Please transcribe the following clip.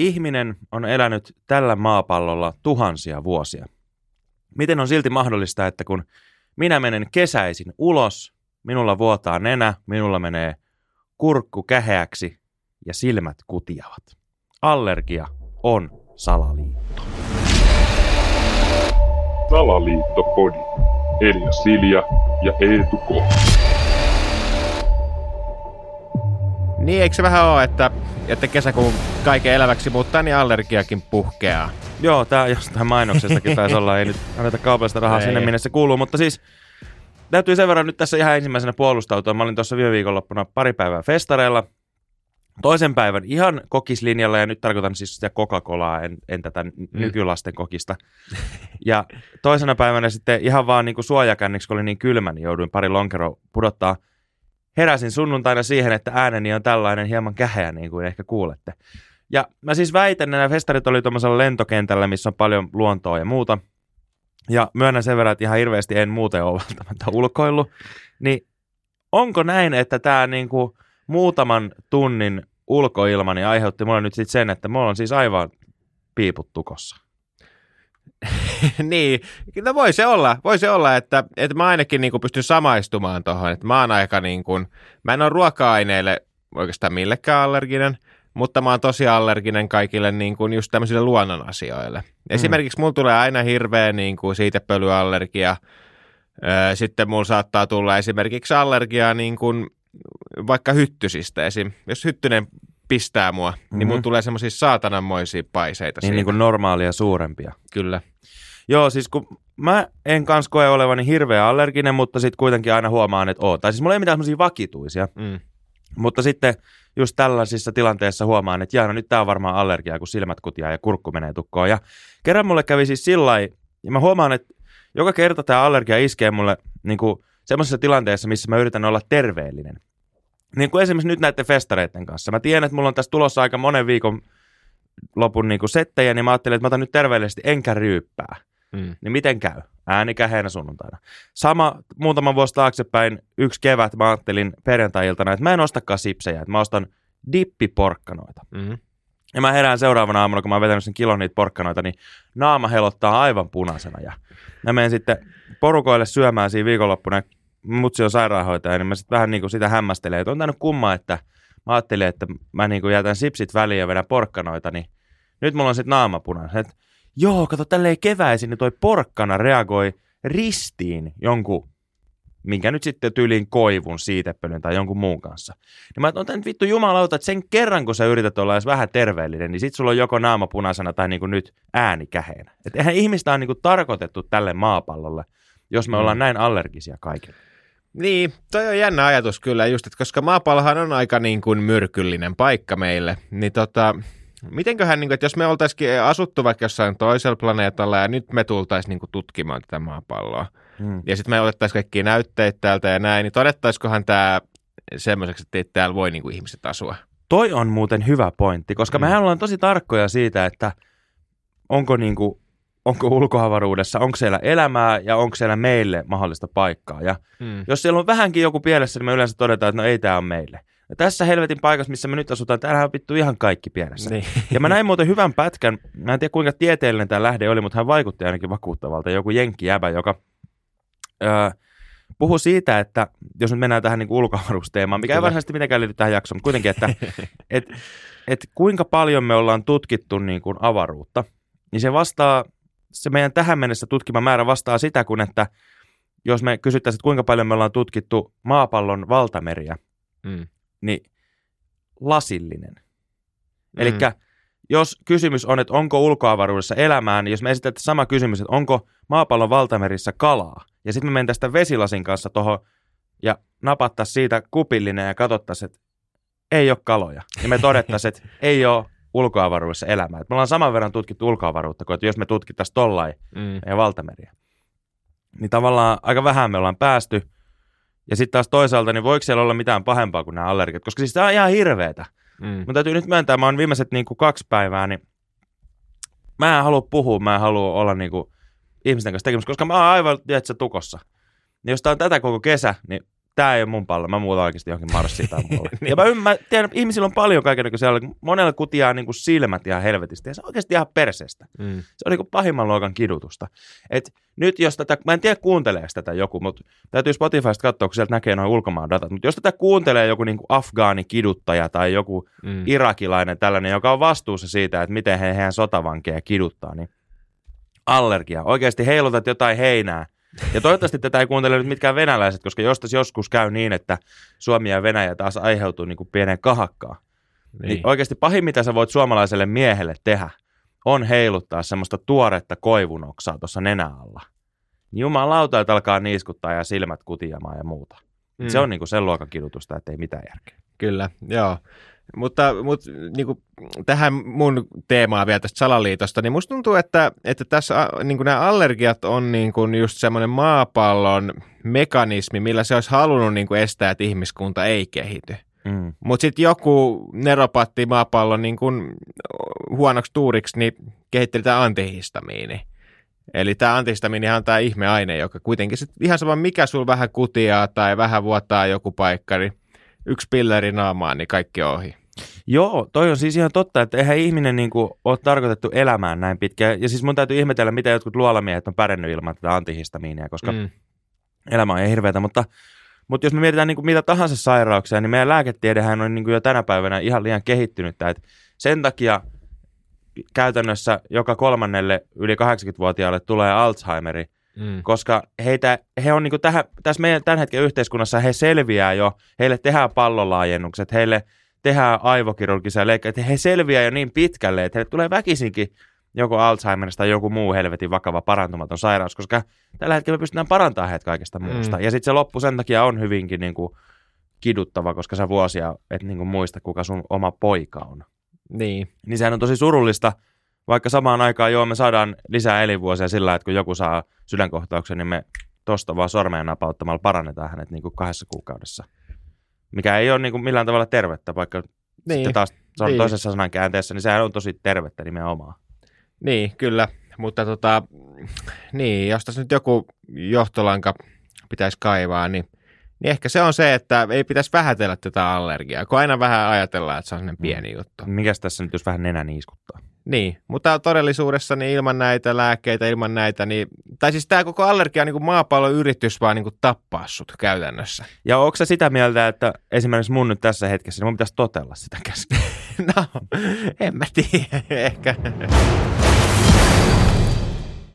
Ihminen on elänyt tällä maapallolla tuhansia vuosia. Miten on silti mahdollista, että kun minä menen kesäisin ulos, minulla vuotaa nenä, minulla menee kurkku käheäksi ja silmät kutiavat. Allergia on salaliitto. Salaliittopodi. Elia Silja ja Eetu K. Niin, eikö se vähän ole, että, että kesäkuun kaiken eläväksi muuttaa, niin allergiakin puhkeaa? Joo, tämä jostain mainoksestakin taisi olla, ei nyt anneta kaupallista rahaa Ei. sinne, minne se kuuluu, mutta siis täytyy sen verran nyt tässä ihan ensimmäisenä puolustautua. Mä olin tuossa viime viikonloppuna pari päivää festareilla. Toisen päivän ihan kokislinjalla, ja nyt tarkoitan siis sitä Coca-Colaa, en, en tätä mm. nykylasten kokista. Ja toisena päivänä sitten ihan vaan niin kuin suojakänniksi, kun oli niin kylmä, niin jouduin pari lonkeroa pudottaa. Heräsin sunnuntaina siihen, että ääneni on tällainen hieman käheä, niin kuin ehkä kuulette. Ja mä siis väitän, että nämä festarit oli tuommoisella lentokentällä, missä on paljon luontoa ja muuta. Ja myönnän sen verran, että ihan hirveästi en muuten ole välttämättä ulkoillut. Niin onko näin, että tämä niinku muutaman tunnin ulkoilma niin aiheutti mulle nyt sitten sen, että mulla on siis aivan piiput tukossa. niin, no voi se olla, voi se olla, että, että mä ainakin niin kuin pystyn samaistumaan tuohon, että mä oon aika niin kuin, mä en ole ruoka-aineille oikeastaan millekään allerginen, mutta mä oon tosi allerginen kaikille niin kuin just tämmöisille luonnon asioille. Esimerkiksi mulla tulee aina hirveä niin kuin siitepölyallergia, sitten mulla saattaa tulla esimerkiksi allergiaa niin kuin vaikka hyttysistä. Esim. Jos hyttynen pistää mua, mm-hmm. niin mulla Mhm. tulee semmoisia saatananmoisia paiseita Niin, siitä. niin kuin normaalia suurempia. Kyllä. Joo, siis kun mä en kans koe olevani hirveä allerginen, mutta sitten kuitenkin aina huomaan, että oon. Tai siis mulla ei mitään semmoisia vakituisia. Mm. Mutta sitten just tällaisissa tilanteissa huomaan, että jaa, no nyt tää on varmaan allergia, kun silmät kutiaa ja kurkku menee tukkoon. Ja kerran mulle kävi siis sillä ja mä huomaan, että joka kerta tämä allergia iskee mulle niin kuin semmoisessa tilanteessa, missä mä yritän olla terveellinen. Niin kuin esimerkiksi nyt näiden festareiden kanssa. Mä tiedän, että mulla on tässä tulossa aika monen viikon lopun niin kuin settejä, niin mä ajattelin, että mä otan nyt terveellisesti enkä ryyppää. Mm. Niin miten käy? Ääni käheenä sunnuntaina. Sama muutama vuosi taaksepäin, yksi kevät, mä ajattelin perjantai-iltana, että mä en ostakaan sipsejä, että mä ostan dippiporkkanoita. Mm. Ja mä herään seuraavana aamuna, kun mä oon vetänyt sen kilon niitä porkkanoita, niin naama helottaa aivan punaisena. Ja mä menen sitten porukoille syömään siinä viikonloppuna, mutsi on sairaanhoitaja, niin mä sitten vähän niin kuin sitä hämmästelen, että on tainnut kumma, että mä ajattelin, että mä niin kuin jätän sipsit väliin ja vedän porkkanoita, niin nyt mulla on sitten naama punainen. Et, joo, kato, tälleen keväisin, niin toi porkkana reagoi ristiin jonkun, minkä nyt sitten tyyliin koivun, siitepölyn tai jonkun muun kanssa. Niin mä että vittu jumalauta, että sen kerran kun sä yrität olla edes vähän terveellinen, niin sit sulla on joko naama punaisena tai niin kuin nyt ääni käheenä. Että eihän ihmistä on niin kuin tarkoitettu tälle maapallolle, jos me ollaan näin allergisia kaikille. Niin, toi on jännä ajatus kyllä, just, että koska maapallohan on aika niin kuin myrkyllinen paikka meille, niin tota, mitenköhän, niin kuin, että jos me oltaisiin asuttu vaikka jossain toisella planeetalla ja nyt me tultaisiin niin kuin tutkimaan tätä maapalloa, Hmm. ja sitten me otettaisiin kaikki näytteitä täältä ja näin, niin todettaisikohan tämä semmoiseksi, että ei täällä voi niin kuin ihmiset asua? Toi on muuten hyvä pointti, koska Mm. mm. mehän ollaan tosi tarkkoja siitä, että onko, niin kuin, onko ulkoavaruudessa, onko siellä elämää ja onko siellä meille mahdollista paikkaa. Ja Hmm. jos siellä on vähänkin joku pielessä, niin me yleensä todetaan, että no ei tämä on meille. Ja tässä helvetin paikassa, missä me nyt asutaan, täällähän on vittu ihan kaikki pielessä. Niin. Ja mä näin muuten hyvän pätkän, mä en tiedä kuinka tieteellinen tämä lähde oli, mutta hän vaikutti ainakin vakuuttavalta. Joku jenkkijäbä, joka öö, puhui siitä, että jos nyt mennään tähän niin ulkoavaruusteemaan, mikä ei Kyllä. varsinaisesti mitenkään liity tähän jaksoon, mutta kuitenkin, että et, et kuinka paljon me ollaan tutkittu niin kuin avaruutta, niin se vastaa, se meidän tähän mennessä tutkima määrä vastaa sitä, kun että jos me kysyttäisiin, että kuinka paljon me ollaan tutkittu maapallon valtameriä, Hmm. niin lasillinen. Mm. Eli jos kysymys on, että onko ulkoavaruudessa elämää, niin jos me esitetään sama kysymys, että onko maapallon valtamerissä kalaa, ja sitten me mentäisiin sitä vesilasin kanssa tuohon ja napattaisiin siitä kupillinen ja katsottaisiin, että ei ole kaloja. Ja me todettaisiin, että ei ole ulkoavaruudessa elämää. Et me ollaan saman verran tutkittu ulkoavaruutta kuin että jos me tutkittaisiin tollain Hmm. meidän valtameriä. Niin tavallaan aika vähän me ollaan päästy. Ja sitten taas toisaalta, niin voiko siellä olla mitään pahempaa kuin nämä allergiat? Koska siis tämä on ihan hirveetä. Hmm. Mun täytyy nyt myöntää, mä oon viimeiset niin kuin kaksi päivää, niin mä en halua puhua, mä en halua olla niin kuin ihmisten kanssa tekemisissä, koska mä oon aivan, tiedätkö, tukossa. Niin jos tää on tätä koko kesä, niin tämä ei ole mun pallo, mä muutan oikeasti johonkin Marsiin tai muualle. ja mä, ymmär, tiedän, ihmisillä on paljon kaikenlaisia, monella kutiaa niin kuin silmät ihan helvetistä, ja se on oikeasti ihan perseestä. Mm. Se on niin kuin pahimman luokan kidutusta. Et nyt jos tätä, mä en tiedä kuuntelee tätä joku, mutta täytyy Spotifysta katsoa, kun sieltä näkee noin ulkomaan datat, mutta jos tätä kuuntelee joku niin kuin afgaani kiduttaja tai joku Mm. irakilainen tällainen, joka on vastuussa siitä, että miten he heidän sotavankeja kiduttaa, niin allergia. Oikeasti heilutat jotain heinää. Ja toivottavasti tätä ei kuuntele nyt mitkään venäläiset, koska jostain joskus käy niin, että Suomi ja Venäjä taas aiheutuu niin kuin pieneen kahakkaan. Niin. niin oikeasti pahin, mitä sä voit suomalaiselle miehelle tehdä, on heiluttaa semmoista tuoretta koivunoksaa tuossa nenä alla. Niin Jumalauta, että alkaa niiskuttaa ja silmät kutiamaan ja muuta. Mm. Se on niinku sen luokan kidutusta, että ei mitään järkeä. Kyllä, joo. Mutta, mutta niin kuin, tähän mun teemaan vielä tästä salaliitosta, niin musta tuntuu, että, että tässä niin kuin nämä allergiat on niin kuin just semmoinen maapallon mekanismi, millä se olisi halunnut niin kuin estää, että ihmiskunta ei kehity. Mm. Mutta sitten joku neropatti maapallon niin kuin huonoksi tuuriksi, niin kehitteli tämä antihistamiini. Eli tämä antihistamiini on tämä ihmeaine, joka kuitenkin sit ihan sama mikä sul vähän kutiaa tai vähän vuotaa joku paikka, niin yksi pilleri naamaan, niin kaikki on ohi. Joo, toi on siis ihan totta, että eihän ihminen niin kuin, ole tarkoitettu elämään näin pitkään. Ja siis mun täytyy ihmetellä, mitä jotkut luolamiehet on pärjännyt ilman tätä antihistamiinia, koska mm. elämä on ihan hirveätä. Mutta, mutta jos me mietitään niin kuin mitä tahansa sairauksia, niin meidän lääketiedehän on niin kuin jo tänä päivänä ihan liian kehittynyttä. Että sen takia käytännössä joka kolmannelle yli 80-vuotiaalle tulee Alzheimeri, Mm. koska heitä, he on niin kuin tähän, tässä meidän tämän hetken yhteiskunnassa he selviää jo, heille tehdään pallolaajennukset, heille tehdään aivokirurgisia leikkauksia, he selviää jo niin pitkälle, että heille tulee väkisinkin joko Alzheimerista tai joku muu helvetin vakava parantumaton sairaus, koska tällä hetkellä me pystytään parantamaan heitä kaikesta muusta. Mm. Ja sitten se loppu sen takia on hyvinkin niin kuin kiduttava, koska sä vuosia et niin kuin muista, kuka sun oma poika on. Niin. Niin sehän on tosi surullista, vaikka samaan aikaan joo, me saadaan lisää elinvuosia sillä, että kun joku saa sydänkohtauksen, niin me tosta vaan sormeen napauttamalla parannetaan hänet niin kuin kahdessa kuukaudessa. Mikä ei ole niin kuin millään tavalla tervettä, vaikka Niin. sitten taas se on Niin. toisessa sanan käänteessä, niin sehän on tosi tervettä nimenomaan. Niin, kyllä. Mutta tota, niin, jos tässä nyt joku johtolanka pitäisi kaivaa, niin, niin ehkä se on se, että ei pitäisi vähätellä tätä allergiaa, kun aina vähän ajatellaan, että se on sellainen pieni juttu. Mikäs tässä nyt jos vähän nenä niiskuttaa? Niin, mutta todellisuudessa niin ilman näitä lääkkeitä, ilman näitä, niin, tai siis tämä koko allergia on niin kuin maapallon yritys vaan niin kuin tappaa sut käytännössä. Ja onko sä sitä mieltä, että esimerkiksi mun nyt tässä hetkessä, niin mun pitäisi totella sitä käskeä? No, en mä tiedä, ehkä.